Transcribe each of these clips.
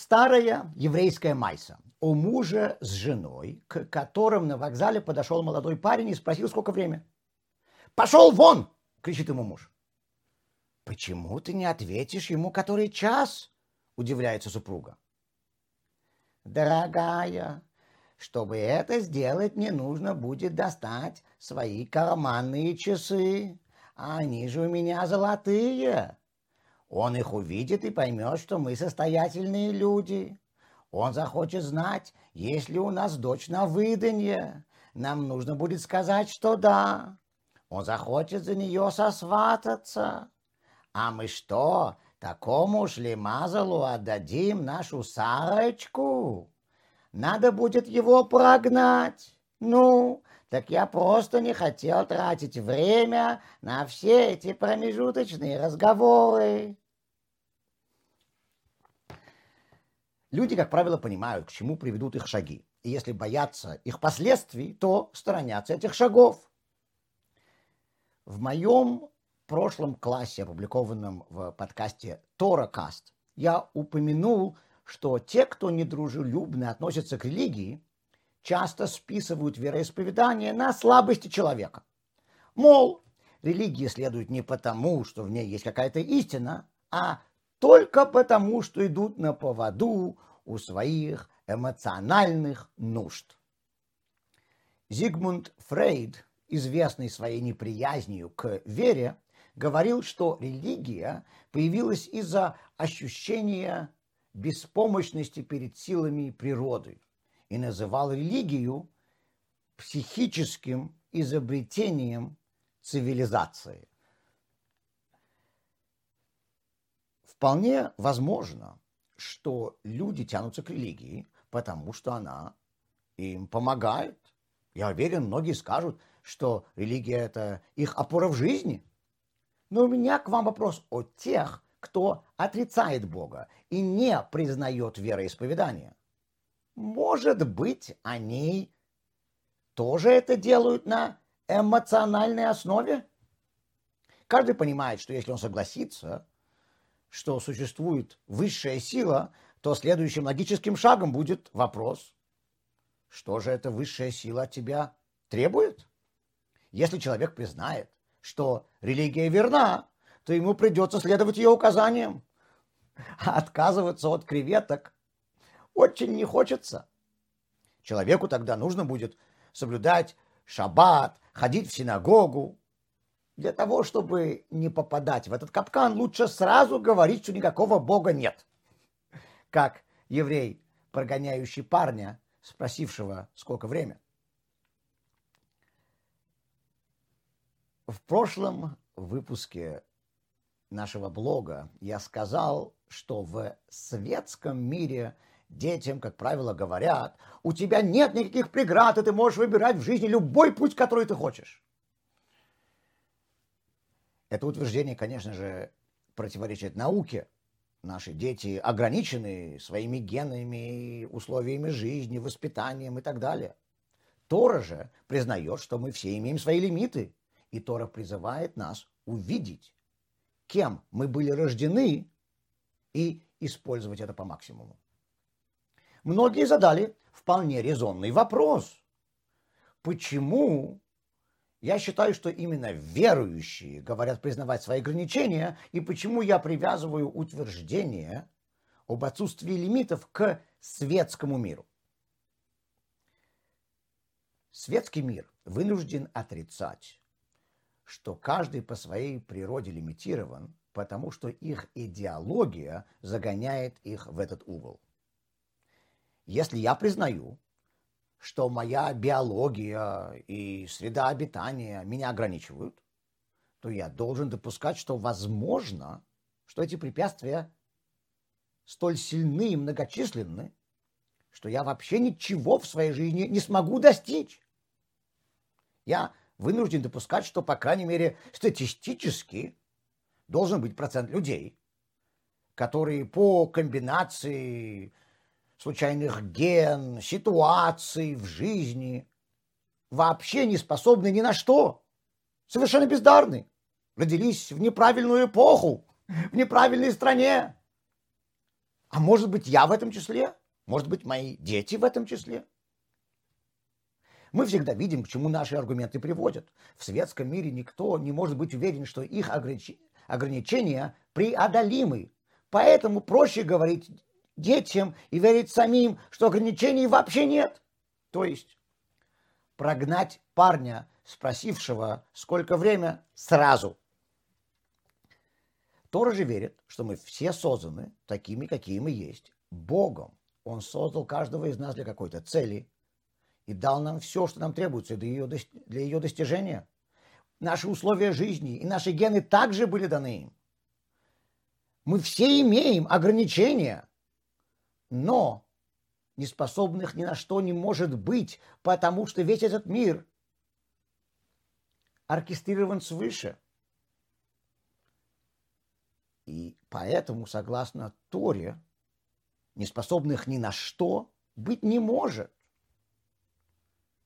Старая еврейская майса у мужа с женой, к которым на вокзале подошел молодой парень и спросил, сколько время. «Пошел вон!» — кричит ему муж. «Почему ты не ответишь ему, который час?» — удивляется супруга. «Дорогая, чтобы это сделать, мне нужно будет достать свои карманные часы. Они же у меня золотые. Он их увидит и поймет, что мы состоятельные люди. Он захочет знать, есть ли у нас дочь на выданье. Нам нужно будет сказать, что да. Он захочет за нее сосвататься. А мы что, такому шлемазалу отдадим нашу Сарочку? Надо будет его прогнать. Ну, так я просто не хотел тратить время на все эти промежуточные разговоры. Люди, как правило, понимают, к чему приведут их шаги. И если боятся их последствий, то сторонятся этих шагов. В моем прошлом классе, опубликованном в подкасте Торакаст, я упомянул, что те, кто недружелюбно относятся к религии, часто списывают вероисповедание на слабости человека. Мол, религия следует не потому, что в ней есть какая-то истина, а только потому, что идут на поводу у своих эмоциональных нужд. Зигмунд Фрейд, известный своей неприязнью к вере, говорил, что религия появилась из-за ощущения беспомощности перед силами природы и называл религию психическим изобретением цивилизации. Вполне возможно, что люди тянутся к религии, потому что она им помогает. Я уверен, многие скажут, что религия – это их опора в жизни. Но у меня к вам вопрос о тех, кто отрицает Бога и не признает вероисповедание. Может быть, они тоже это делают на эмоциональной основе? Каждый понимает, что если он согласится, что существует высшая сила, то следующим логическим шагом будет вопрос, что же эта высшая сила от тебя требует? Если человек признает, что религия верна, то ему придется следовать ее указаниям. А отказываться от креветок очень не хочется. Человеку тогда нужно будет соблюдать шаббат, ходить в синагогу, для того, чтобы не попадать в этот капкан, лучше сразу говорить, что никакого Бога нет. Как еврей, прогоняющий парня, спросившего, сколько время. В прошлом выпуске нашего блога я сказал, что в светском мире детям, как правило, говорят, у тебя нет никаких преград, и ты можешь выбирать в жизни любой путь, который ты хочешь. Это утверждение, конечно же, противоречит науке. Наши дети ограничены своими генами, условиями жизни, воспитанием и так далее. Тора же признает, что мы все имеем свои лимиты, и Тора призывает нас увидеть, кем мы были рождены, и использовать это по максимуму. Многие задали вполне резонный вопрос. Почему я считаю, что именно верующие говорят признавать свои ограничения, и почему я привязываю утверждение об отсутствии лимитов к светскому миру. Светский мир вынужден отрицать, что каждый по своей природе лимитирован, потому что их идеология загоняет их в этот угол. Если я признаю, что моя биология и среда обитания меня ограничивают, то я должен допускать, что возможно, что эти препятствия столь сильны и многочисленны, что я вообще ничего в своей жизни не смогу достичь. Я вынужден допускать, что, по крайней мере, статистически должен быть процент людей, которые по комбинации случайных ген, ситуаций в жизни, вообще не способны ни на что, совершенно бездарны, родились в неправильную эпоху, в неправильной стране. А может быть, я в этом числе? Может быть, мои дети в этом числе? Мы всегда видим, к чему наши аргументы приводят. В светском мире никто не может быть уверен, что их ограничения преодолимы. Поэтому проще говорить детям и верить самим, что ограничений вообще нет. То есть прогнать парня, спросившего, сколько время, сразу. Тора же верит, что мы все созданы такими, какие мы есть, Богом. Он создал каждого из нас для какой-то цели и дал нам все, что нам требуется для ее, для ее достижения. Наши условия жизни и наши гены также были даны им. Мы все имеем ограничения, но неспособных ни на что не может быть, потому что весь этот мир оркестрирован свыше. И поэтому, согласно Торе, неспособных ни на что быть не может.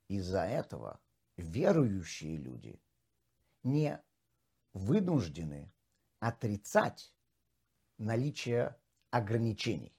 Из-за этого верующие люди не вынуждены отрицать наличие ограничений.